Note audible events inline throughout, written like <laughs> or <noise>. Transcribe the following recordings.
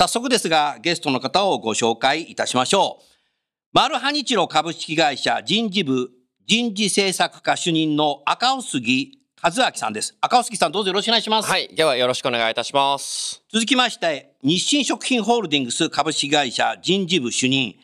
早速ですがゲストの方をご紹介いたしましょうマルハニチロ株式会社人事部人事政策課主任の赤尾杉和明さんです赤尾杉さんどうぞよろしくお願いします、はい。ではよろしくお願いいたします。続きまして日清食品ホールディングス株式会社人事部主任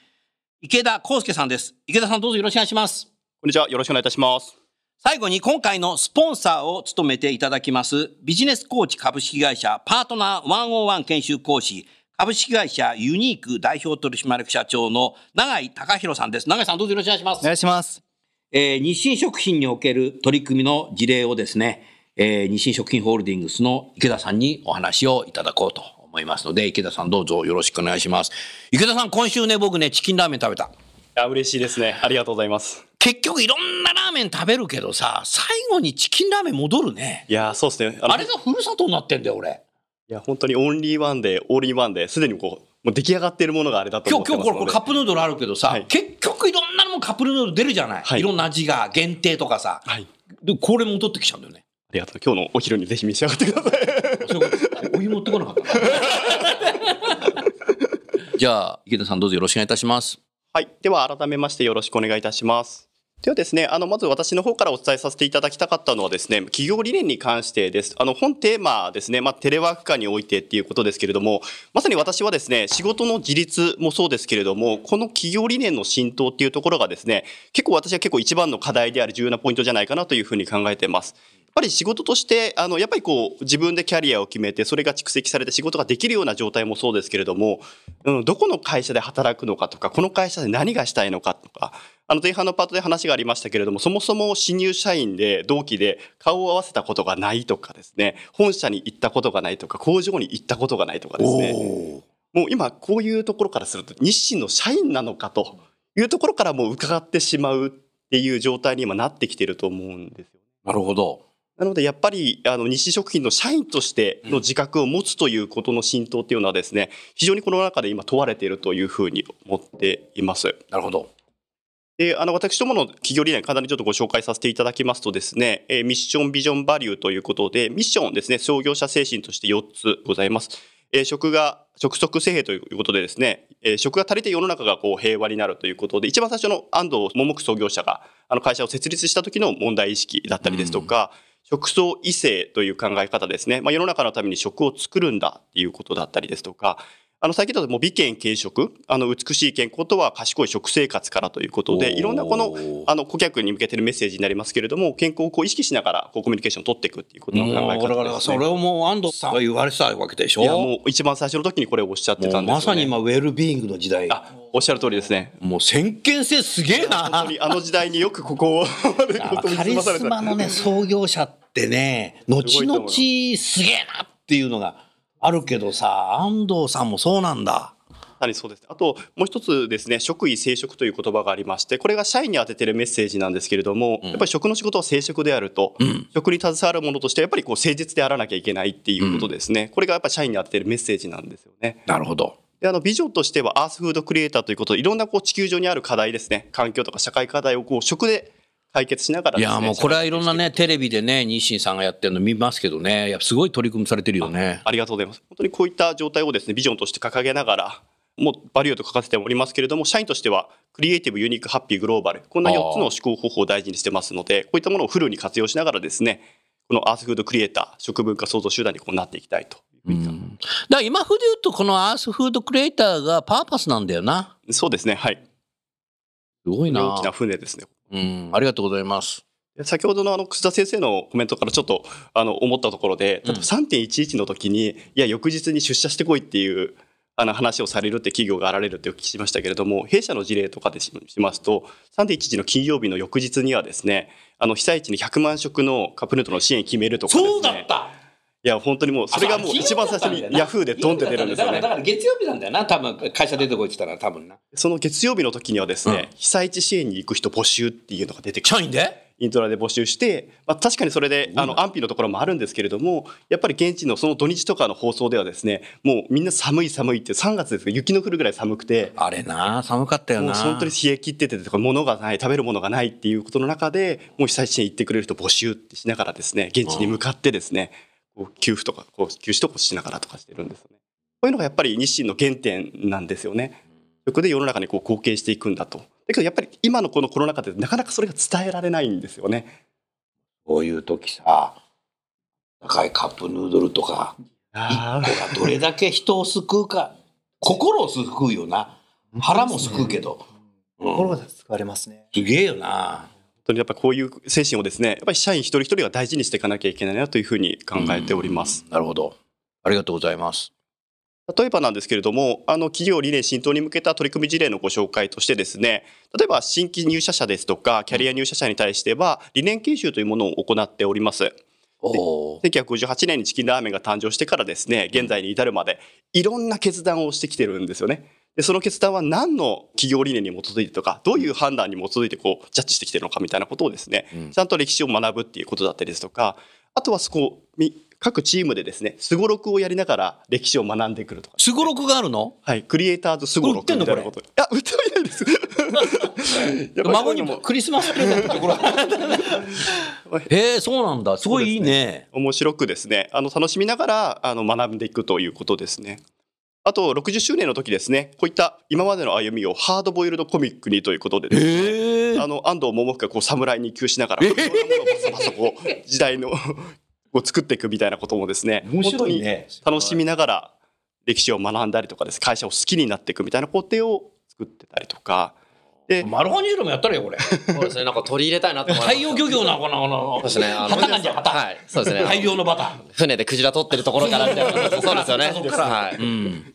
池田康介さんです池田さんどうぞよろしくお願いしますこんにちは。よろしくお願いいたします。最後に今回のスポンサーを務めていただきますビジネスコーチ株式会社パートナー101研修講師株式会社ユニーク代表取締役社長の永井隆弘さんです。永井さんどうぞよろしくお願いします。お願いします。えー日清食品における取り組みの事例をですね、えー日清食品ホールディングスの池田さんにお話をいただこうと思いますので、池田さんどうぞよろしくお願いします。池田さん、今週ね、僕ね、チキンラーメン食べた。あ嬉しいですね。ありがとうございます。結局いろんなラーメン食べるけどさ、最後にチキンラーメン戻るね。いやー、そうですね。あれがふるさとになってんだよ、俺。いや、本当にオンリーワンで、オールインワンで、すでにこう、もう出来上がっているものがあれだと今日。今日これカップヌードルあるけどさ、はい結局いろんなのもカップヌードル出るじゃない。はいいろんな味が、限定とかさ。はい。で、これ戻ってきちゃうんだよね。ありがとう。今日のお昼にぜひ召し上がってください。<laughs> そういうことお湯持ってこなかったな <laughs> じゃあ、池田さんどうぞよろしくお願いいたします。はい。では、改めましてよろしくお願いいたします。ではですね、あの、まず私の方からお伝えさせていただきたかったのはですね、企業理念に関してです。あの、本テーマですね、まあ、テレワーク化においてっていうことですけれども、まさに私はですね、仕事の自立もそうですけれども、この企業理念の浸透っていうところがですね、結構私は結構一番の課題である重要なポイントじゃないかなというふうに考えています。やっぱり仕事として、あの、やっぱりこう、自分でキャリアを決めて、それが蓄積されて仕事ができるような状態もそうですけれども、うん、どこの会社で働くのかとか、この会社で何がしたいのかとか、あの前半のパートで話がありましたけれども、そもそも新入社員で同期で顔を合わせたことがないとかですね、本社に行ったことがないとか、工場に行ったことがないとかですね、もう今こういうところからすると日清の社員なのかというところからもう伺ってしまうっていう状態に今なってきてると思うんですよ。なるほど。なのでやっぱりあの日清食品の社員としての自覚を持つということの浸透っていうのはですね、非常にこの中で今問われているというふうに思っています。なるほど。で、あの、私どもの企業理念、簡単にちょっとご紹介させていただきますとですね、えミッション、ビジョン、バリューということで、ミッションですね、創業者精神として4つございます。えー食が、食足性平ということでですね、え食が足りて世の中がこう平和になるということで、一番最初の安藤桃子創業者が、あの会社を設立した時の問題意識だったりですとか、食草異性という考え方ですね。まあ、世の中のために食を作るんだっていうことだったりですとか、あの最近だともう美健軽食、あの美しい健康とは賢い食生活からということで、いろんなこのあの顧客に向けてのメッセージになりますけれども、健康をこう意識しながらこうコミュニケーションを取っていくっていうことの考えもうだから方です、ね。それをもう安藤さんが言われてたわけでしょ？いやもう一番最初の時にこれをおっしゃってたんですよ、ね。まさに今ウェルビーイングの時代。あおっしゃる通りですね。もう先見性すげえな。本当にあの時代によくここを <laughs> カリスマのね創業者ってね後々すげえなっていうのがあるけどさ安藤さんもそうなんだ。まさにそうです。あともう一つですね、食位生食という言葉がありまして、これが社員に当ててるメッセージなんですけれども、やっぱり食の仕事は生食であると、食に携わるものとしてやっぱりこう誠実であらなきゃいけないっていうことですね。これがやっぱり社員に当ててるメッセージなんですよね。なるほど。であのビジョンとしてはアースフードクリエイターということでいろんなこう地球上にある課題ですね環境とか社会課題をこう食で解決しながらねやもうこれはいろんなねテレビでね日清さんがやってるの見ますけどねいやすごい取り組みされてるよね。ありがとうございます本当にこういった状態をですねビジョンとして掲げながらもうバリューと書かせておりますけれども社員としてはクリエイティブユニークハッピーグローバルこんな4つの思考方法を大事にしてますのでこういったものをフルに活用しながらですねこのアースフードクリエイター食文化創造集団にこうなっていきたいというふうに考えだから今風で言うとこのアースフードクリエイターがパーパスなんだよな。そうですねはいすごいな。大きな船ですねうんありがとうございます。先ほどのあの、楠田先生のコメントからちょっと、あの、思ったところで、例えば3.11の時に、いや、翌日に出社してこいっていう、あの話をされるって企業があられるってお聞きしましたけれども、弊社の事例とかでしますと、3.11の金曜日の翌日にはですね、あの被災地に100万食のカップヌードルの支援決めるとかですね。そうだったいや、本当にもう、それがもう一番最初にヤフーでドンって出るんですよねだから、。だから月曜日なんだよな、多分会社出てこいって言ったら多分な。その月曜日の時にはですね、被災地支援に行く人募集っていうのが出てきて社員で？イントラで募集して、まあ、確かにそれであの安否のところもあるんですけれどもやっぱり現地のその土日とかの放送ではですねもうみんな寒い寒いって3月です雪の降るぐらい寒くてあれな、寒かったよな。もう本当に冷え切っててとか物がない食べるものがないっていうことの中でもう被災地に行ってくれる人募集ってしながらですね現地に向かってですねこう給付とかこう給仕とかしながらとかしてるんですよね。こういうのがやっぱり日清の原点なんですよね。そこで世の中にこう貢献していくんだと。だけどやっぱり今のこのコロナ禍でなかなかそれが伝えられないんですよね。こういう時さ、高いカップヌードルとか、あ一個がどれだけ人を救うか、心を救うよな。腹も救うけど。うん心が救われますね。すげえよな。本当にやっぱりこういう精神をですね、やっぱり社員一人一人が大事にしていかなきゃいけないなというふうに考えております。なるほど。ありがとうございます。例えばなんですけれども、あの企業理念浸透に向けた取り組み事例のご紹介としてですね、例えば新規入社者ですとか、キャリア入社者に対しては、理念研修というものを行っております。おお。1958年にチキンラーメンが誕生してからですね、現在に至るまで、いろんな決断をしてきてるんですよね。で、その決断は何の企業理念に基づいてとか、どういう判断に基づいてこう、ジャッジしてきてるのかみたいなことをですね、うんちゃんと歴史を学ぶっていうことだったりですとか、あとはそこ、み各チームでですね、すごろくをやりながら歴史を学んでくるとか。すごろくがあるの？はい、クリエイターズすごろくみたいなこと。いや、売ってはいないです。<laughs> 孫にももクリスマスプレゼントってこれ。<laughs> へえ、そうなんだ。すごいいいね。面白くですね、あの楽しみながらあの学んでいくということですね。あと60周年の時ですね、こういった今までの歩みをハードボイルドコミックにということでですね、へえ。あの安藤桃がこう侍に急しながら、いろんなものをバサバサこう時代のを作っていくみたいなこともですね、面白いね。本当に楽しみながら歴史を学んだりとかです、会社を好きになっていくみたいな工程を作ってたりとか、で、マルハニールもやったらよ、これ。<laughs> そうですね、なんか取り入れたいなと思います。大洋漁業な、この、このそうですね、あの、旗なんじゃ旗はい、そうですね。大量のバタ船でクジラ取ってるところからみたいな。そうですよね。はいー。う。ん。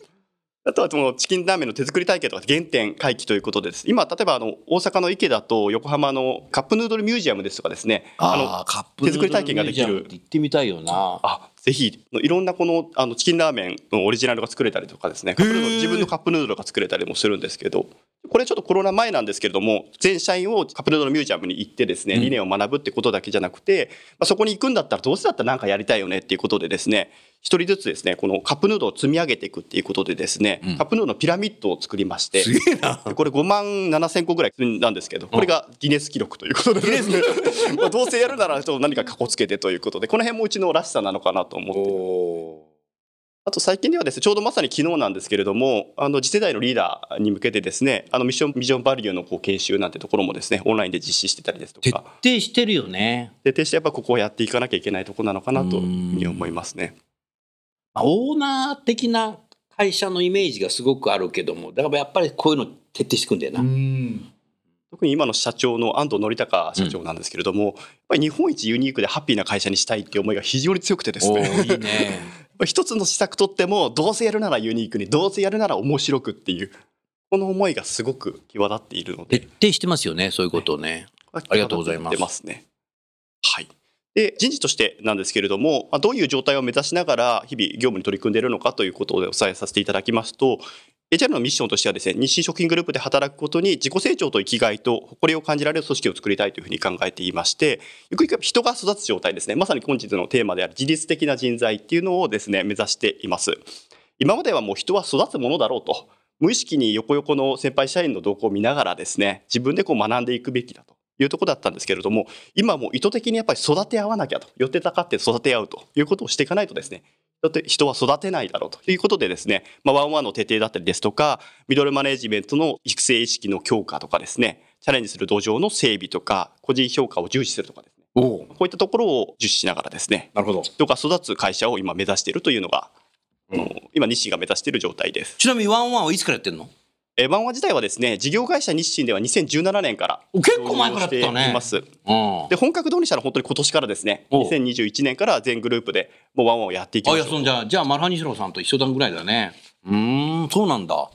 あとはそのチキンラーメンの手作り体験とか原点回帰ということです。今、例えばあの大阪の池田と横浜のカップヌードルミュージアムですとかですね、あのああ、カップ手作り体験ができる行ってみたいよな。あぜひいろんなこのあのチキンラーメンのオリジナルが作れたりとかですね自分のカップヌードルが作れたりもするんですけどこれちょっとコロナ前なんですけれども全社員をカップヌードルミュージアムに行ってですねうん。理念を学ぶってことだけじゃなくて、まあ、そこに行くんだったらどうせだったら何かやりたいよねっていうことでですね一人ずつですねこのカップヌードルを積み上げていくっていうことでですね、うん。カップヌードルのピラミッドを作りましてすげえな。でこれ5万7千個ぐらいなんですけど、これがギネス記録ということで。ですね、<laughs> まあどうせやるならちょっと何かかこつけてということで、この辺もうちのらしさなのかなと思って。あと最近ではですね、ちょうどまさに昨日なんですけれども、あの次世代のリーダーに向けてですね、あのミッションビジョンバリューのこう研修なんてところもですね、オンラインで実施してたりですと徹か、底してるよね。徹底してやっぱここをやっていかなきゃいけないところなのかなというふうに思いますね。まあオーナー的な会社のイメージがすごくあるけども、だからやっぱりこういうの徹底していくんだよな。特に今の社長の安藤則隆社長なんですけれども、やっぱり日本一ユニークでハッピーな会社にしたいっていう思いが非常に強くてですね。いいね。<laughs> 一つの施策とってもどうせやるならユニークにどうせやるなら面白くっていうこの思いがすごく際立っているので徹底してますよね、そういうことをね。ありがとうございます出ますね。はい。で人事としてなんですけれども、ま、どういう状態を目指しながら日々業務に取り組んでいるのかということでお伝えさせていただきますと HR のミッションとしてはですね日清食品グループで働くことに自己成長と生きがいと誇りを感じられる組織を作りたいというふうに考えていましてゆくゆく人が育つ状態ですね。まさに本日のテーマである自律的な人材っていうのをですね目指しています。今まではもう人は育つものだろうと無意識に横横の先輩社員の動向を見ながらですね自分でこう学んでいくべきだと。いうところだったんですけれども今もう意図的にやっぱり育て合わなきゃと寄ってたかって育て合うということをしていかないとですねだって人は育てないだろうということでですね、まあ、ワンワンの徹底だったりですとかミドルマネジメントの育成意識の強化とかですねチャレンジする土壌の整備とか個人評価を重視するとかですねおこういったところを重視しながらですねなるほど。人が育つ会社を今目指しているというのが、あの今日清が目指している状態です。ちなみにワンワンはいつからやってんの？えー、ワンワン自体はですね、事業会社日清では2017年から結構前からやってます。うん。で、本格導入したのは本当に今年からですね、おう2021年から全グループでもうワンワンをやっていきあ、いや、ましょう。そんじゃあ、じゃあ、マルハニシロさんと一緒だぐらいだね。うーん、そうなんだ。あ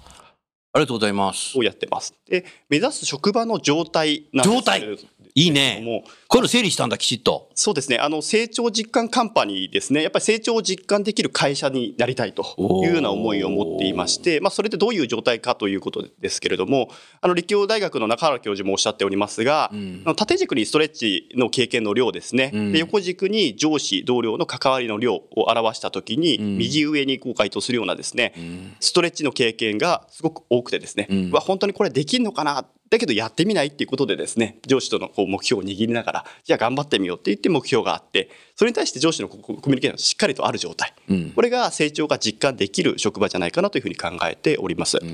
りがとうございます。をやってます。で、目指す職場の状態なんですけれども状いいね。もうこういうの整理したんだ、きちっと。そうですね。あの、成長実感カンパニーですね。やっぱり成長を実感できる会社になりたいというような思いを持っていまして、まあ、それってどういう状態かということですけれども、あの、立教大学の中原教授もおっしゃっておりますが、んあの縦軸にストレッチの経験の量ですね。んで横軸に上司、同僚の関わりの量を表したときに、ん右上にこう回答するようなですね、ストレッチの経験がすごく多くてですね、んうわ本当にこれできんのかな？だけどやってみないっていうことでですね上司とのこう目標を握りながらじゃあ頑張ってみようって言って目標があってそれに対して上司のコミュニケーションがしっかりとある状態、うんこれが成長が実感できる職場じゃないかなというふうに考えております。チ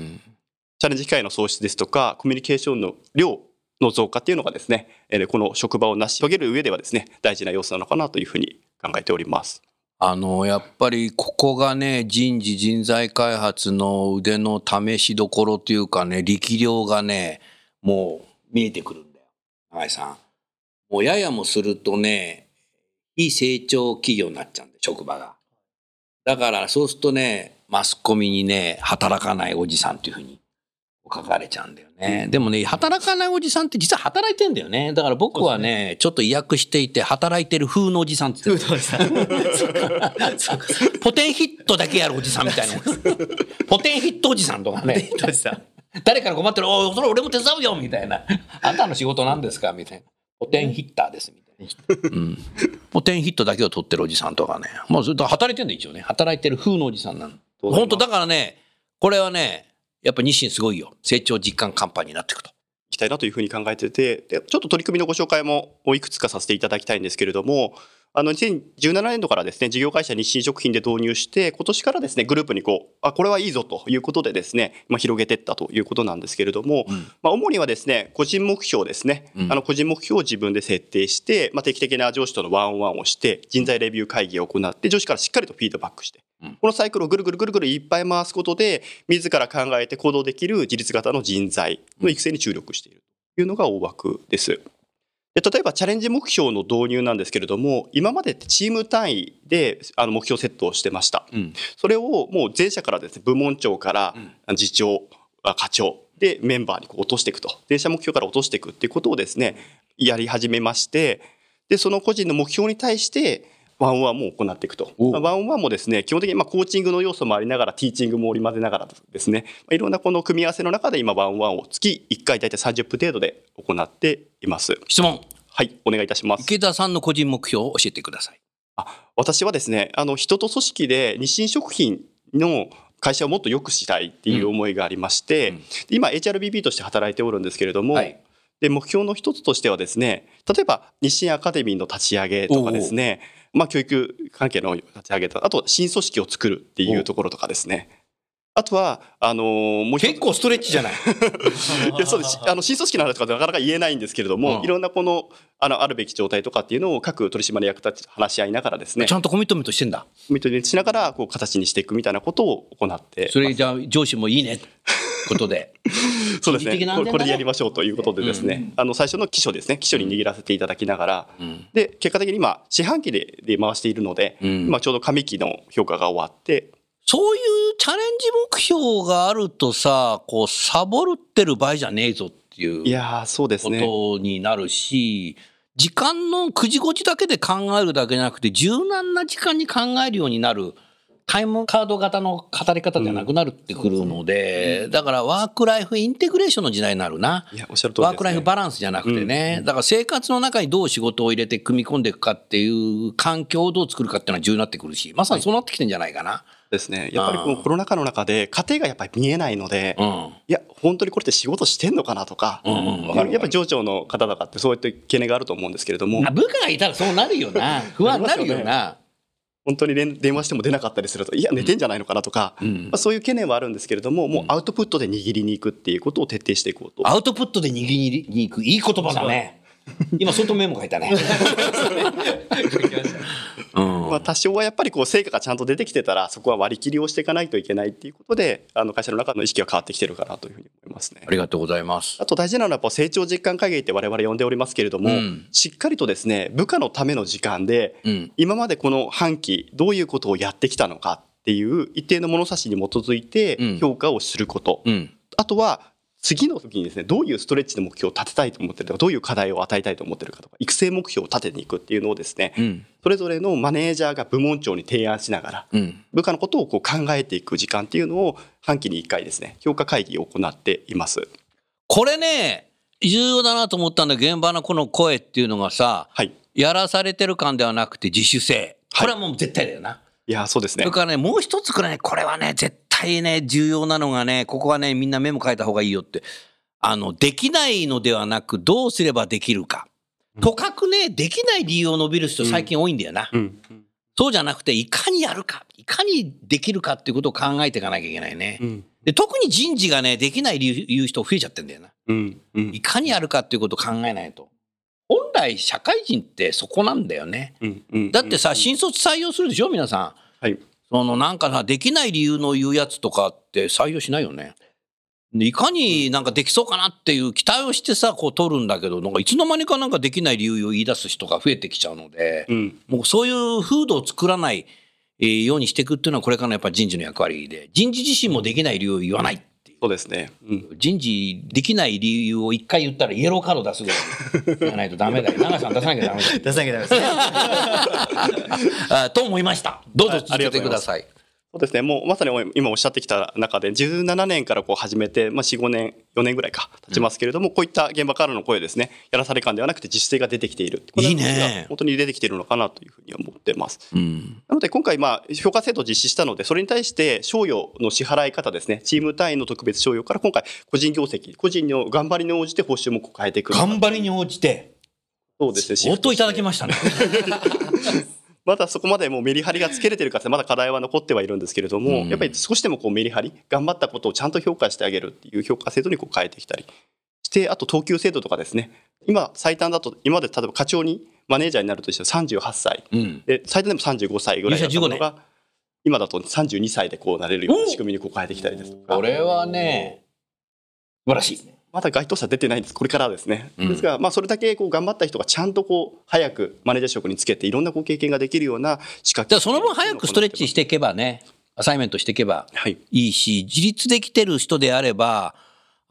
ャレンジ機会の創出ですとかコミュニケーションの量の増加っていうのがですねえーこの職場を成し遂げる上ではですね大事な要素なのかなというふうに考えております。あの、やっぱりここがね、人事人材開発の腕の試しどころというかね、力量がね、もう見えてくるんだよ。永井さん。もうややもするとね、非成長企業になっちゃうんで、職場が。だからそうするとね、マスコミにね、働かないおじさんっていうふうに書かれちゃうんだよね。でもね、働かないおじさんって実は働いてんだよね。だから僕はね、ちょっと意訳していて、働いてる風のおじさんって言ってるポテンヒットだけやるおじさんみたいな。ポテンヒットおじさんとかね。誰から困ってる、おい、それ俺も手伝うよみたいな。あんたの仕事なんですか？みたいな。ポテンヒッターですみたいな。うん。ポテンヒットだけを取ってるおじさんとかね。まあ、それだから働いてんだよ一応ね。働いてる風のおじさんなの。本当だからね、これはね、やっぱ日清すごいよ。成長実感カンパニーになっていくと。いきたいなというふうに考えててでちょっと取り組みのご紹介もいくつかさせていただきたいんですけれどもあの2017年度からですね事業会社日清食品で導入して今年からですねグループにこうあこれはいいぞということでですね、まあ、広げていったということなんですけれども、まあ、主にはですね個人目標ですね、あの個人目標を自分で設定して、まあ、定期的な上司とのワンオンワンをして人材レビュー会議を行って上司からしっかりとフィードバックして、このサイクルをぐるぐるぐるぐるいっぱい回すことで自ら考えて行動できる自立型の人材の育成に注力しているというのが大枠です。で例えばチャレンジ目標の導入なんですけれども今までってチーム単位であの目標設定をしてました、ん。それをもう全社からですね部門長から次長、あ課長でメンバーにこう落としていくと。全社目標から落としていくっていうことをですねやり始めましてでその個人の目標に対してワンオンワンも行っていくと。まあワンオンワンもですね、基本的にまあコーチングの要素もありながら、ティーチングも織り交ぜながらですね、まあいろんなこの組み合わせの中で今、ワンオンワンを月1回大体30分程度で行っています。質問。はい、お願いいたします。池田さんの個人目標を教えてください。私はですね、あの人と組織で日清食品の会社をもっと良くしたいっていう思いがありまして、で今 HRBP として働いておるんですけれども、はいで目標の一つとしてはですね例えば日清アカデミーの立ち上げとかですねまあ教育関係の立ち上げとあと新組織を作るっていうところとかですね。あとはあのーもう結構ストレッチじゃない。<laughs> いやそうです。あの新組織の話とかなかなか言えないんですけれども、うん。いろんなこのあのあるべき状態とかっていうのを各取締役たちと話し合いながらですね。ちゃんとコミットメントしてんだ。コミットメントしながらこう形にしていくみたいなことを行ってそれじゃあ上司もいいね。ことで。<laughs> そうですね。これでやりましょうということでですね、あの最初の基礎ですね。基礎に握らせていただきながら、で結果的に今四半期でで回しているので、ん。今ちょうど上期の評価が終わって。そういうチャレンジ目標があるとさ、こう、サボってる場合じゃねえぞっていういやーそうですね。ことになるし、時間の9時5時だけで考えるだけじゃなくて、柔軟な時間に考えるようになる。タイムカード型の語り方じゃなくなるってくるので、だからワークライフインテグレーションの時代になるな。いやおっしゃる通りね、ワークライフバランスじゃなくてね、だから生活の中にどう仕事を入れて組み込んでいくかっていう環境をどう作るかっていうのは重要になってくるし、まさにそうなってきてんじゃないかな。ですね。やっぱりこのコロナ禍の中で家庭がやっぱり見えないので、うん。いや本当にこれって仕事してんのかなとか、うんうん。やっぱり上長の方とかってそういった懸念があると思うんですけれども、あ部下がいたらそうなるよな。不安になるよな。本当に連電話しても出なかったりするといや寝てんじゃないのかなとか、まあ、そういう懸念はあるんですけれども、もうアウトプットで握りに行くっていうことを徹底していこうと。アウトプットで握りに行く。いい言葉だね。今、相当メモ書いたね。<laughs> <laughs> <laughs> うん。まあ、多少はやっぱりこう成果がちゃんと出てきてたらそこは割り切りをしていかないといけないっていうことであの会社の中の意識は変わってきてるかなというふうに思いますねあ。りがとうございます。あと大事なのはやっぱ成長実感会議って我々呼んでおりますけれども、うんしっかりとですね部下のための時間でうん。今までこの半期どういうことをやってきたのかっていう一定の物差しに基づいてうん評価をすること、うん。あとは次の時にですねどういうストレッチの目標を立てたいと思ってるとかどういう課題を与えたいと思ってるかとか育成目標を立てていくっていうのをですねうん。それぞれのマネージャーが部門長に提案しながらうん。部下のことをこう考えていく時間っていうのを半期に1回ですね評価会議を行っています。これね、重要だなと思ったんだ現場のこの声っていうのがさ、はいやらされてる感ではなくて自主性。はいこれはもう絶対だよな。いやそうですねそれからね、もう一つくらいね、これはね、絶対ね、重要なのがね、ここはね、みんなメモ書いた方がいいよって。あの、できないのではなく、どうすればできるか。とかくね、できない理由を伸びる人最近多いんだよな。うんそうじゃなくて、いかにやるか、いかにできるかっていうことを考えていかなきゃいけないね。うんで特に人事がね、できない理由言う人増えちゃってんだよな。うんうんいかにやるかっていうことを考えないと。本来、社会人ってそこなんだよね。だってさ、新卒採用するでしょ、皆さん。はいそのなんかさ、できない理由の言うやつとかって採用しないよね。でいかになんかできそうかなっていう期待をしてさ、こう取るんだけど、なんかいつの間にかなんかできない理由を言い出す人が増えてきちゃうので、うんもうそういう風土を作らないえーようにしていくっていうのはこれからのやっぱり人事の役割で、人事自身もできない理由を言わない。そうですね。うん。人事できない理由を一回言ったらイエローカード出すぐらい <laughs> 言わないとダメだよ。長さん出さなきゃダメだよ。出さなきゃダメです <laughs> <laughs> と思いました。どうぞはい続けてください。そうですね。もうまさに今おっしゃってきた中で、17年からこう始めて、まあ、4、5年、4年ぐらいか経ちますけれども、こういった現場からの声ですね、やらされ感ではなくて自主性が出てきている。これはいね本当に出てきているのかなというふうに思ってます。うん。なので今回、まあ、評価制度を実施したので、それに対して賞与の支払い方ですね、チーム単位の特別賞与から今回、個人業績、個人の頑張りに応じて報酬も変えていく。頑張りに応じて、そうですね。相当いただきまましたね。<laughs> まだそこまでもうメリハリがつけれてるかってまだ課題は残ってはいるんですけれども、うん。やっぱり少しでもこうメリハリ頑張ったことをちゃんと評価してあげるっていう評価制度にこう変えてきたりしてあと等級制度とかですね。今最短だと今まで例えば課長にマネージャーになるとして38歳うん。で最短でも35歳ぐらいだったもの入が今だと32歳でこうなれるような仕組みにこう変えてきたりですとか。これはね、素晴らしい。まだ該当者出てないんです。これからですね、うん。ですが、まあ、それだけこう頑張った人がちゃんとこう早くマネージャー職につけていろんなこう経験ができるような資格じゃあその分早くストレッチしていけばね、アサイメントしていけばはい。いいし、自立できてる人であれば、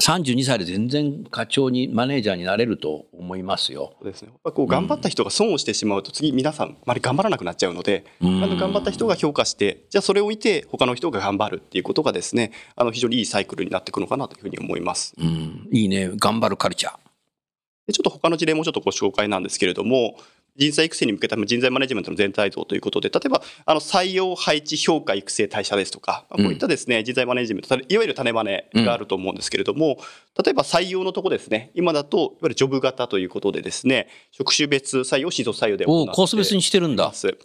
32歳で全然課長に、マネージャーになれると思いますよ。そうですね。こう頑張った人が損をしてしまうと次皆さんあまり頑張らなくなっちゃうので、うんあの頑張った人が評価して、じゃあそれを見て他の人が頑張るっていうことがですね、あの非常にいいサイクルになっていくのかなというふうに思います。うん、いいね。頑張るカルチャー。でちょっと他の事例もちょっとご紹介なんですけれども、人材育成に向けた人材マネジメントの全体像ということで、例えばあの採用配置評価育成代謝ですとか、まあこういったですね、人材マネジメント、いわゆる種マネがあると思うんですけれども、例えば採用のとこですね、今だといわゆるジョブ型ということでですね、職種別採用、新卒採用で行ってコース別にしてるんだま。す。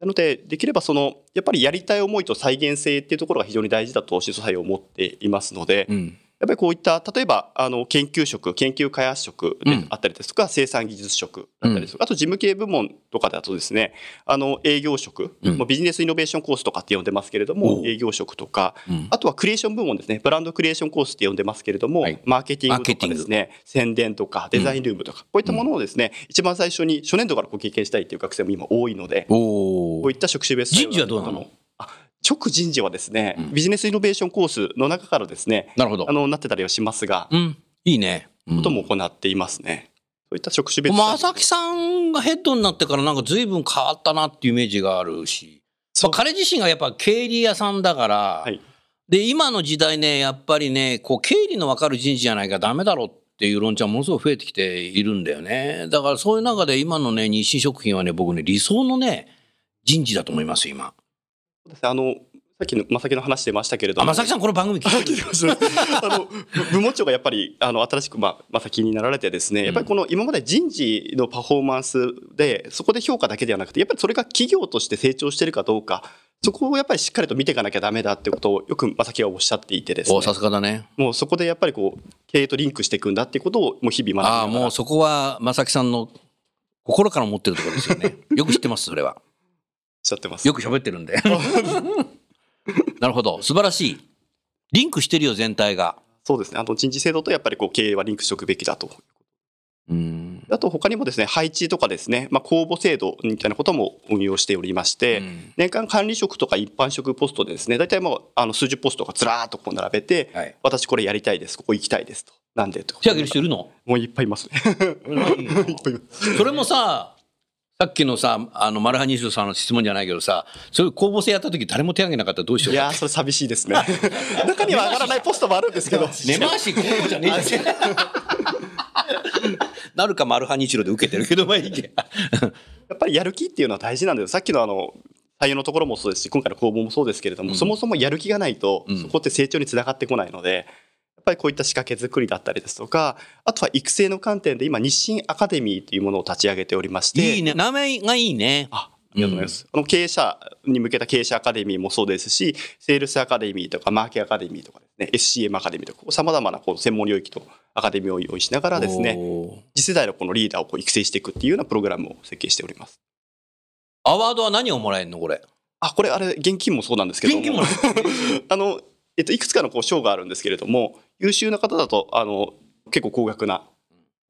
なので、できればその、やっぱりやりたい思いと再現性っていうところが非常に大事だと、新卒採用思っていますので、うん。やっぱりこういった、例えば、あの、研究職、研究開発職であったりですとか、生産技術職だったりですとか、あと事務系部門とかだとですね、あの、営業職、うん。もうビジネスイノベーションコースとかって呼んでますけれどおも、う。営業職とか、うん。あとはクリエーション部門ですね、ブランドクリエーションコースって呼んでますけれども、はい。マーケティングとかですね、宣伝とかデザインルームとか、こういったものをですね、一番最初に初年度からご経験したいっていう学生も今多いので、こうい。った職種別人事はどうなの？あ直人事はですね、うんビジネスイノベーションコースの中からですね、なるほどあ。のなってたりはしますが、うん。いいね。うんことも行っていますね。そういった職種別まあ、朝木さんがヘッドになってからなんか随分変わったなっていうイメージがあるし、まあ、彼自身がやっぱ経理屋さんだから、はいで、今の時代ね、やっぱりね、こう、経理の分かる人事じゃないかダメだろうっていう論調はものすごく増えてきているんだよね。だからそういう中で今のね、日清食品はね、僕ね、理想のね、人事だと思います、今。あのさっきの正木の話出ましたけれどあ、も。正木さんこの番組聞いて <laughs> ますあの部門長がやっぱりあの新しく、まあ、正木になられてですねやっぱりこの今まで人事のパフォーマンスでそこで評価だけではなくてやっぱりそれが企業として成長してるかどうかそこをやっぱりしっかりと見ていかなきゃダメだってことをよく正木はおっしゃっていてですねおさすがだね。もうそこでやっぱりこう経営とリンクしていくんだっていうことをもう日々学びながらああ、もうそこは正木さんの心から持ってるところですよね。よく知ってます、それは。しゃってます。よく喋ってるんで。<laughs> なるほど。素晴らしい。リンクしてるよ、全体が。そうですね。あの人事制度とやっぱりこう経営はリンクしておくべきだと。うん。あと他にもですね、配置とかですね、まあ、公募制度みたいなことも運用しておりまして、うん年間管理職とか一般職ポストでですね、大体もうあの数十ポストがずらーっとこう並べて、はい私これやりたいです、ここ行きたいですと。なんでと。手挙げる人いるの？もういっぱいいますね。<laughs> それもさ、さっきのさ、あの、マルハニシロさんの質問じゃないけどさ、そういう公募制やった時誰も手挙げなかったらどうしよかいうやー、それ寂しいですね。<laughs> 中には上がらないポストもあるんですけど。<laughs> 根回し公募じゃねえじゃん。<laughs> なるかマルハニチロで受けてるけど、まあいいけ。やっぱりやる気っていうのは大事なんですさっきのあの採用のところもそうですし今回の公募もそうですけれども、うんそもそもやる気がないと、うんそこって成長につながってこないのでぱりこういった仕掛け作りだったりですとかあとは育成の観点で今日清アカデミーというものを立ち上げておりましていいね。名前がいいね。あありがとうございます、あの経営者に向けた経営者アカデミーもそうですしセールスアカデミーとかマーケアカデミーとかですね SCM アカデミーとかさまざまなこう専門領域とアカデミーを用意しながらですね次世代のこのリーダーをこう育成していくっていうようなプログラムを設計しておりますアワードは何をもらえるのこれ？あこれあれ現金もそうなんですけども現金もら <laughs> あの、えっと、いくつかのこう賞があるんですけれども優秀な方だとあの結構高額な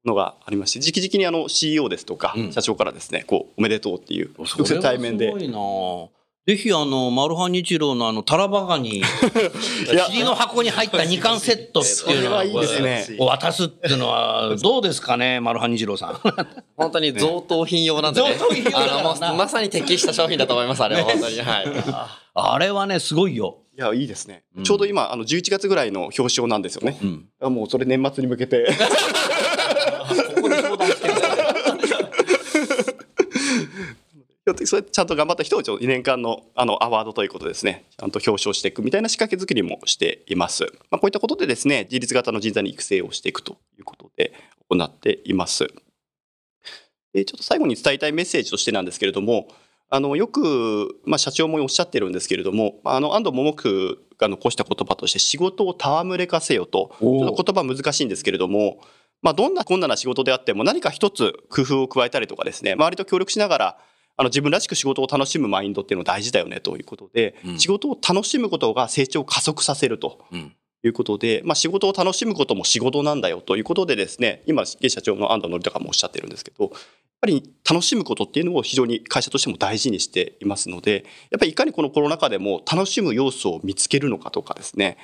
のがありまして直々にあの CEO ですとか、うん社長からですねこうおめでとうっていうそ直接対面ですごいなぜひあの、マルハニチロのあの、タラバガに、<laughs> や霧の箱に入った2巻セットっていうのいいですねを渡すっていうのは、<laughs> どうですかね、マルハニチロさん。<laughs> 本当に贈答品用なんでね。贈答品用あの、まさに適した商品だと思います、あれは本当に。はい。あれはね、すごいよ。いやいいですね、うん。ちょうど今あの11月ぐらいの表彰なんですよね、うん。あもうそれ年末に向けて。<laughs> ここで相談してる <laughs> それちゃんと頑張った人をちょっと2年間のあのアワードということですね。ちゃんと表彰していくみたいな仕掛け作りもしています、まあ、こういったことでですね自立型の人材の育成をしていくということで行っています。でちょっと最後に伝えたいメッセージとしてなんですけれどもあのよく、まあ、社長もおっしゃってるんですけれどもあの安藤桃子が残した言葉として仕事を戯れかせよと。ちょっと言葉難しいんですけれどもまあ、どんな困難な仕事であっても何か一つ工夫を加えたりとかですね周りと協力しながらあの自分らしく仕事を楽しむマインドっていうのは大事だよねということで、うん。仕事を楽しむことが成長を加速させると。うん。いうことで、まあ、仕事を楽しむことも仕事なんだよということでですね今現社長の安藤則孝もおっしゃってるんですけどやっぱり楽しむことっていうのを非常に会社としても大事にしていますのでやっぱりいかにこのコロナ禍でも楽しむ要素を見つけるのかとかですね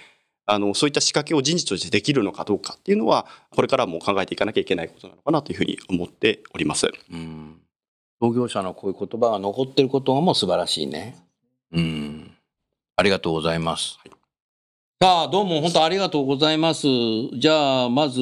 あのそういった仕掛けを人事としてできるのかどうかっていうのはこれからも考えていかなきゃいけないことなのかなというふうに思っております。うん。創業者のこういう言葉が残ってることがもう素晴らしいね。うん。ありがとうございます。さあ、どうも本当ありがとうございます。じゃあ、まず、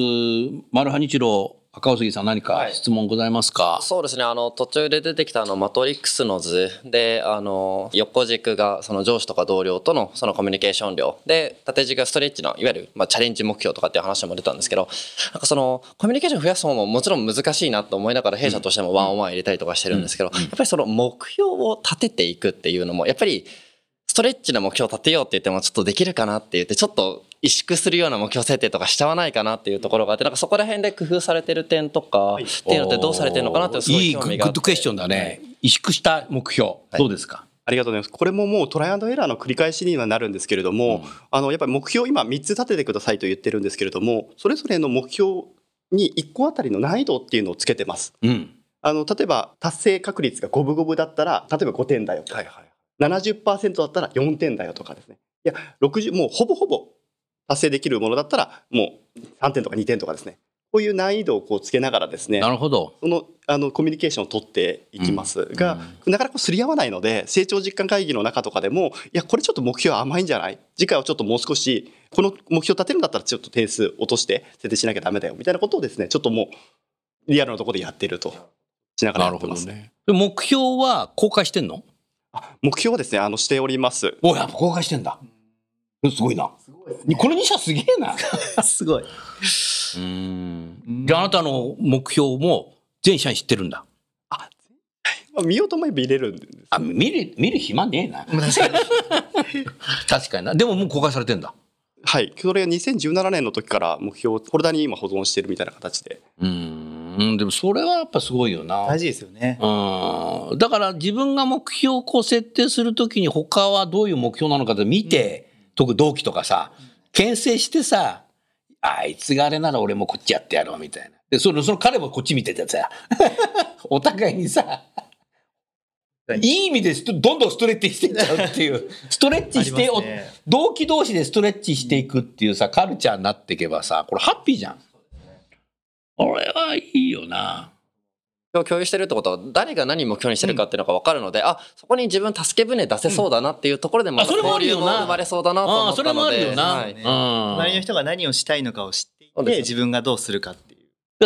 マルハニチロ、赤尾杉さん何か質問ございますか、そうですね。あの、途中で出てきたあの、マトリックスの図で、あの、横軸がその上司とか同僚とのそのコミュニケーション量。で、縦軸がストレッチの、いわゆる、まあ、チャレンジ目標とかっていう話も出たんですけど、なんかその、コミュニケーション増やす方ももちろん難しいなと思いながら、弊社としてもワンオンワン入れたりとかしてるんですけど、やっぱりその目標を立てていくっていうのも、やっぱり、ストレッチの目標を立てようって言ってもちょっとできるかなって言ってちょっと萎縮するような目標設定とかしちゃわないかなっていうところがあってなんかそこら辺で工夫されてる点とかっていうのってどうされてるのかなってすごいいいグ興味があってッドクエスチョンだね。萎縮した目標、どうですか？ありがとうございます。これももうトライアンドエラーの繰り返しにはなるんですけれども、あのやっぱり目標今3つ立ててくださいと言ってるんですけれども、それぞれの目標に1個あたりの難易度っていうのをつけてます。うん。あの例えば達成確率が五分五分だったら例えば5点だよ。はいはい70%だったら4点だよとかですね。いや60もうほぼほぼ達成できるものだったらもう3点とか2点とかですね。こういう難易度をこうつけながらですね。なるほど。そのあのコミュニケーションを取っていきますが、なかなかすり合わないので成長実感会議の中とかでもいやこれちょっと目標甘いんじゃない？次回はちょっともう少しこの目標立てるんだったらちょっと点数落として設定しなきゃダメだよみたいなことをですねちょっともうリアルなところでやってるとしながらやってます、ね。で目標は公開してんの？目標はですねあのしておりますおやっぱ公開してんだ。すごいな。これにしたらすげえな。<laughs> すごいうん。じゃああなたの目標も全社員知ってるんだ。まあ見ようと思えば入れるんですあ、見る、見る暇ねえな。確かに。<laughs> 確かにな。でももう公開されてんだ。はいそれが2017年の時から目標をフォルダに今保存してるみたいな形でうん。うん、でもそれはやっぱすごいよな。大事ですよね。うん。だから自分が目標をこう設定するときに他はどういう目標なのかって見て、特に同期とかさ、牽制してさ、あいつがあれなら俺もこっちやってやろうみたいな。で、その、その彼もこっち見ててさ、<laughs> お互いにさ、いい意味でストどんどんストレッチしていっちゃうっていう、<laughs> ストレッチして、ね同期同士でストレッチしていくっていうさ、カルチャーになっていけばさ、これハッピーじゃん。俺はいいよな。を共有してるってことは誰が何目標にしてるかっていうのが分かるので、あそこに自分助け舟出せそうだなっていうところでまたあそれもある交よな流も生まれそうだなと思ああ、それもったのであるよな。はいうん隣の人が何をしたいのかを知っていて、自分がどうするかっていう。で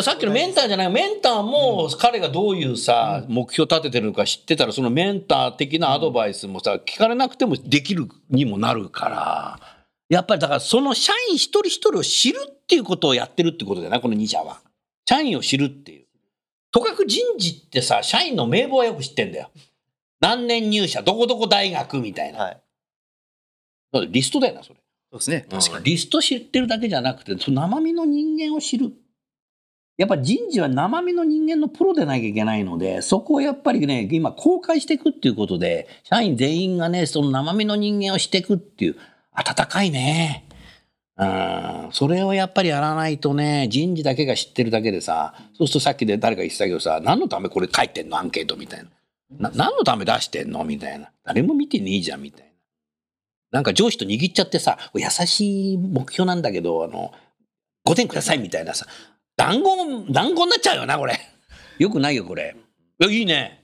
さっきのメンターじゃない、メンターも彼がどういうさ、目標立ててるのか知ってたら、そのメンター的なアドバイスもさ、聞かれなくてもできるにもなるから、やっぱりだからその社員一人一人を知るっていうことをやってるってことだよな、この2社は。社員を知るっていう。とかく人事ってさ、社員の名簿はよく知ってんだよ。何年入社、どこどこ大学みたいな。はい。リストだよな、それ。そうですね。確かに。うんリスト知ってるだけじゃなくて、その生身の人間を知る。やっぱ人事は生身の人間のプロでなきゃいけないので、そこをやっぱりね、今公開していくっていうことで、社員全員がね、その生身の人間をしていくっていう、温かいね。うん、それをやっぱりやらないとね、人事だけが知ってるだけでさ、そうするとさっきで誰か言ってたけどさ、何のためこれ書いてんのアンケートみたいな。な何のため出してんの？みたいな。誰も見てねえじゃんみたいな。なんか上司と握っちゃってさ、優しい目標なんだけど、あの、5点くださいみたいなさ、団子、団子になっちゃうよな、これ。よくないよ、これ。いや、いいね。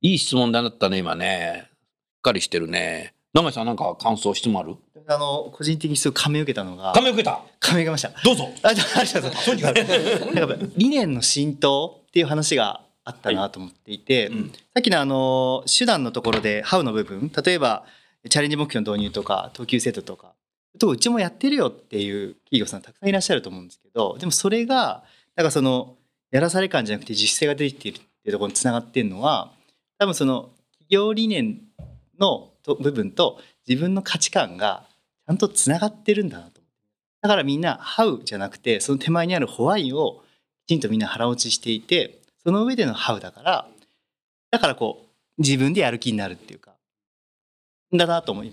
いい質問だったね、今ね。しっかりしてるね。長井さんなんか感想、質問ある？あの、個人的にすごい感銘を受けたのが、亀受けた？感銘受けました。どうぞ。あ、ありがとうございます。理念の浸透っていう話があったなと思っていて、うんさっきのあの手段のところで How の部分例えばチャレンジ目標の導入とか等級セットとかとうちもやってるよっていう企業さんたくさんいらっしゃると思うんですけどでもそれがなんかそのやらされ感じゃなくて実践が出てきてるっていうところにつながってるのは多分その企業理念の部分と自分の価値観がちゃんとつながってるんだなと。思ってだからみんな「How」じゃなくてその手前にある「Why」をきちんとみんな腹落ちしていてその上での「How」だからだからこう自分でやる気になるっていうかだなと思って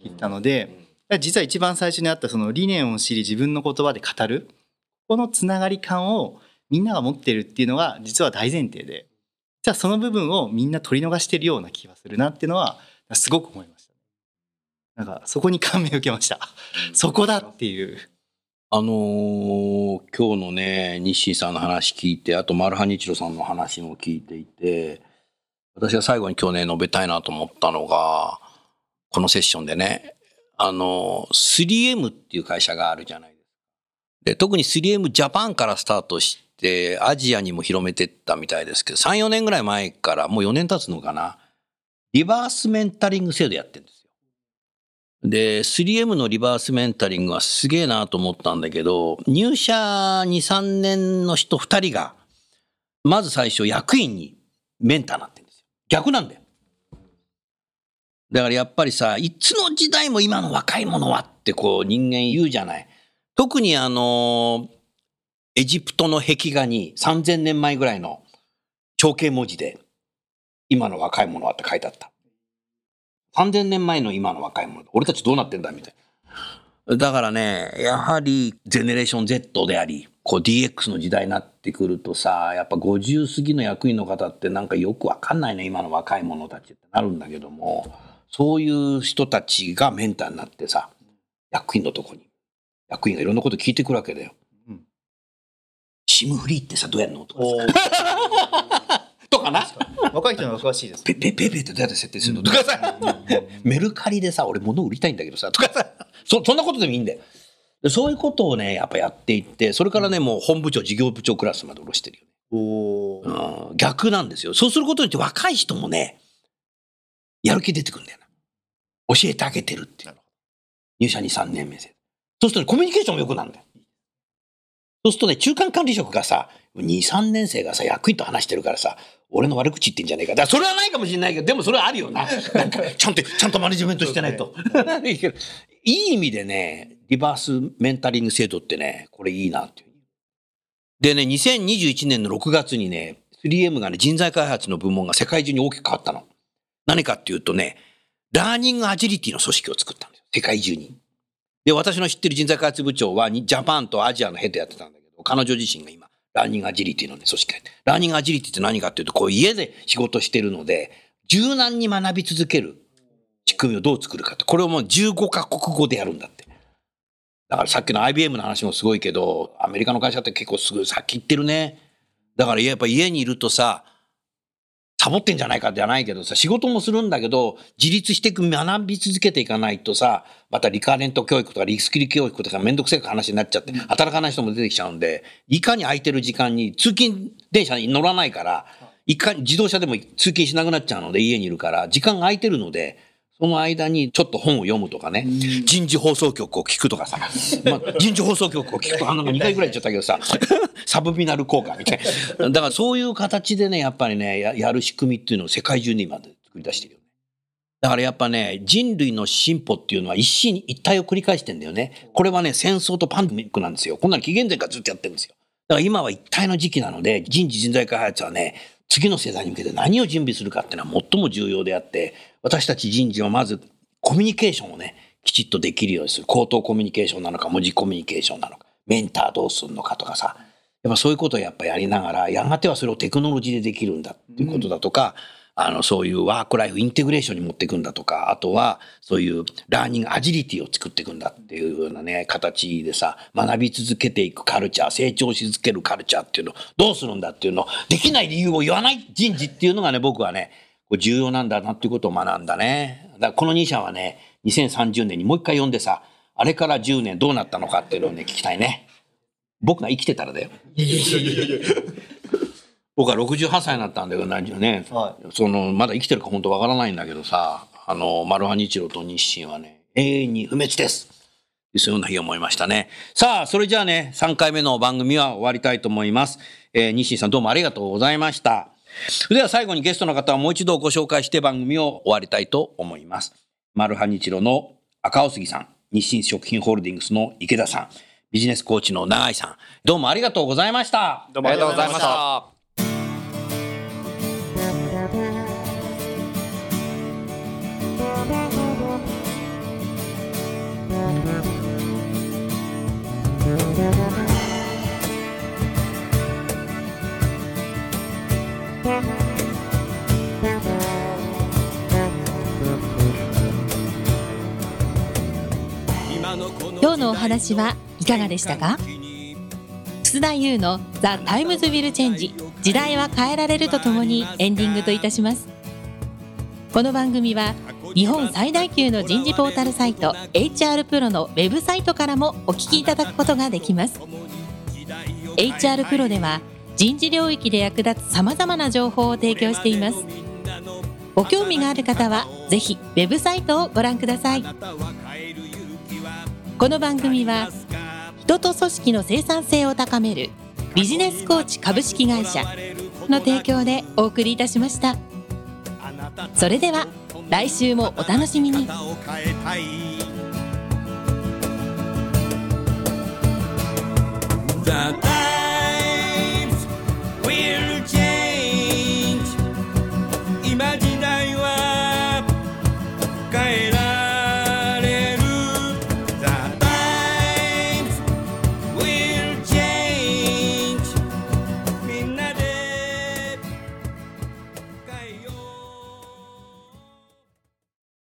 聞いたので実は一番最初にあったその理念を知り自分の言葉で語るこのつながり感をみんなが持ってるっていうのが実は大前提でじゃあその部分をみんな取り逃してるような気がするなっていうのはすごく思いました。なんかそこに感銘を受けました。そこだっていう。あのー今日のね、日清さんの話聞いて、あと、マルハニチロさんの話も聞いていて、私が最後に今日ね、述べたいなと思ったのが、このセッションでね、あの 3M っていう会社があるじゃないですか。で、特に 3M ジャパンからスタートして、アジアにも広めてったみたいですけど、3、4年ぐらい前から、もう4年経つのかな、リバースメンタリング制度やってるんですよ。で、3M のリバースメンタリングはすげえなと思ったんだけど、入社2、3年の人2人が、まず最初役員にメンターになってるんですよ。逆なんだよ。だからやっぱりさ、いつの時代も今の若い者はってこう人間言うじゃない。特にあの、エジプトの壁画に3000年前ぐらいの長形文字で、今の若い者はって書いてあった。3000年前の今の若い者、俺たちどうなってんだみたいな。だからね、やはりゼネレーション Z であり、こう DX の時代になってくるとさ、やっぱ50過ぎの役員の方ってなんかよくわかんないね、今の若い者たちってなるんだけども、そういう人たちがメンターになってさ、役員のとこに、役員がいろんなこと聞いてくるわけだよ。うんシムフリーってさ、どうやるの？とかさ <laughs> とかな。若い人の方が詳しいです。ペペペペってどうやって設定するの？とかさ、<laughs> メルカリでさ、俺物売りたいんだけどさ、とかさ、そそんなことでもいいんだよ。でそういうことをね、やっぱやっていって、それからね、もう本部長、事業部長クラスまで下ろしてるよね。おーうん逆なんですよ。そうすることによって若い人もね、やる気出てくるんだよな。教えてあげてるっていう。入社2、3年目で。そうするとね、コミュニケーションも良くなるんだよ。そうするとね、中間管理職がさ、2、3年生がさ、役員と話してるからさ、俺の悪口言ってんじゃねえか。だからそれはないかもしれないけど、でもそれはあるよな。<laughs> なんか、ちゃんと、ちゃんとマネジメントしてないと。いいけどいい意味でね、リバースメンタリング制度ってね、これいいなっていう。でね、2021年の6月にね、3M がね、人材開発の部門が世界中に大きく変わったの。何かっていうとね、 learning agility の組織を作ったんですよ。世界中に。で、私の知ってる人材開発部長は、ジャパンとアジアのヘッドやってたんだけど、彼女自身が今、 learning agility のね、組織やって。 learning agility って何かっていうと、こう家で仕事してるので、柔軟に学び続ける仕組みをどう作るかって。これをもう15カ国語でやるんだって。だからさっきの IBM の話もすごいけど、アメリカの会社って結構すぐ先行ってるね。だからやっぱ家にいるとさ、サボってんじゃないかじゃないけどさ、仕事もするんだけど、自立していく、学び続けていかないとさ、またリカーレント教育とかリスキル教育とかめんどくせえ話になっちゃって、働かない人も出てきちゃうんで、いかに空いてる時間に通勤電車に乗らないから、い。かに自動車でも通勤しなくなっちゃうので家にいるから、時間が空いてるので、その間にちょっと本を読むとかね、人事放送局を聞くとかさ、<laughs> まあ、人事放送局を聞くと、あなんか2回ぐらい言っちゃったけどさ、<laughs> サブミナル効果みたいな。だからそういう形でね、やっぱりね、ややる仕組みっていうのを世界中に今作り出してるよね。だからやっぱね、人類の進歩っていうのは一心一体を繰り返してんだよね。これはね、戦争とパンデミックなんですよ。こんなの紀元前からずっとやってるんですよ。だから今は一体の時期なので、人事人材開発はね、次の世代に向けて何を準備するかっていうのは最も重要であって、私たち人事はまずコミュニケーションをね、きちっとできるようにする。口頭コミュニケーションなのか、文字コミュニケーションなのか、メンターどうするのかとかさ、やっぱそういうことをやっぱやりながら、やがてはそれをテクノロジーでできるんだっていうことだとか、あの、そういうワークライフインテグレーションに持っていくんだとか、あとは、そういうラーニングアジリティを作っていくんだっていうようなね、形でさ、学び続けていくカルチャー、成長し続けるカルチャーっていうのをどうするんだっていうの、できない理由を言わない人事っていうのがね、僕はね、重要なんだなっていうことを学んだね。だからこの2社はね、2030年にもう一回読んでさ、あれから10年どうなったのかっていうのをね、聞きたいね。僕が生きてたらだよ。<laughs> 僕は68歳になったんだけど、何十ね、はその、まだ生きてるか本当わからないんだけどさ、あの、マルハニチロと日清はね、永遠に不滅です。そういうような日を思いましたね。さあ、それじゃあね、3回目の番組は終わりたいと思います。えー、日清さんどうもありがとうございました。それでは最後にゲストの方をもう一度ご紹介して番組を終わりたいと思います。マルハニチロの赤尾杉さん、日清食品ホールディングスの池田さん、ビジネスコーチの永井さん、どうもありがとうございました。どうありがとうございました。今日のお話はいかがでしたか楠田祐の「The Times Will Change 時代は変えられる」とともにエンディングといたします。この番組は日本最大級の人事ポータルサイト HR プロのウェブサイトからもお聞きいただくことができます。HR プロでは人事領域で役立つさまざまな情報を提供しています。ご興味がある方はぜひウェブサイトをご覧ください。この番組は人と組織の生産性を高めるビジネスコーチ株式会社の提供でお送りいたしました。それでは来週もお楽しみに。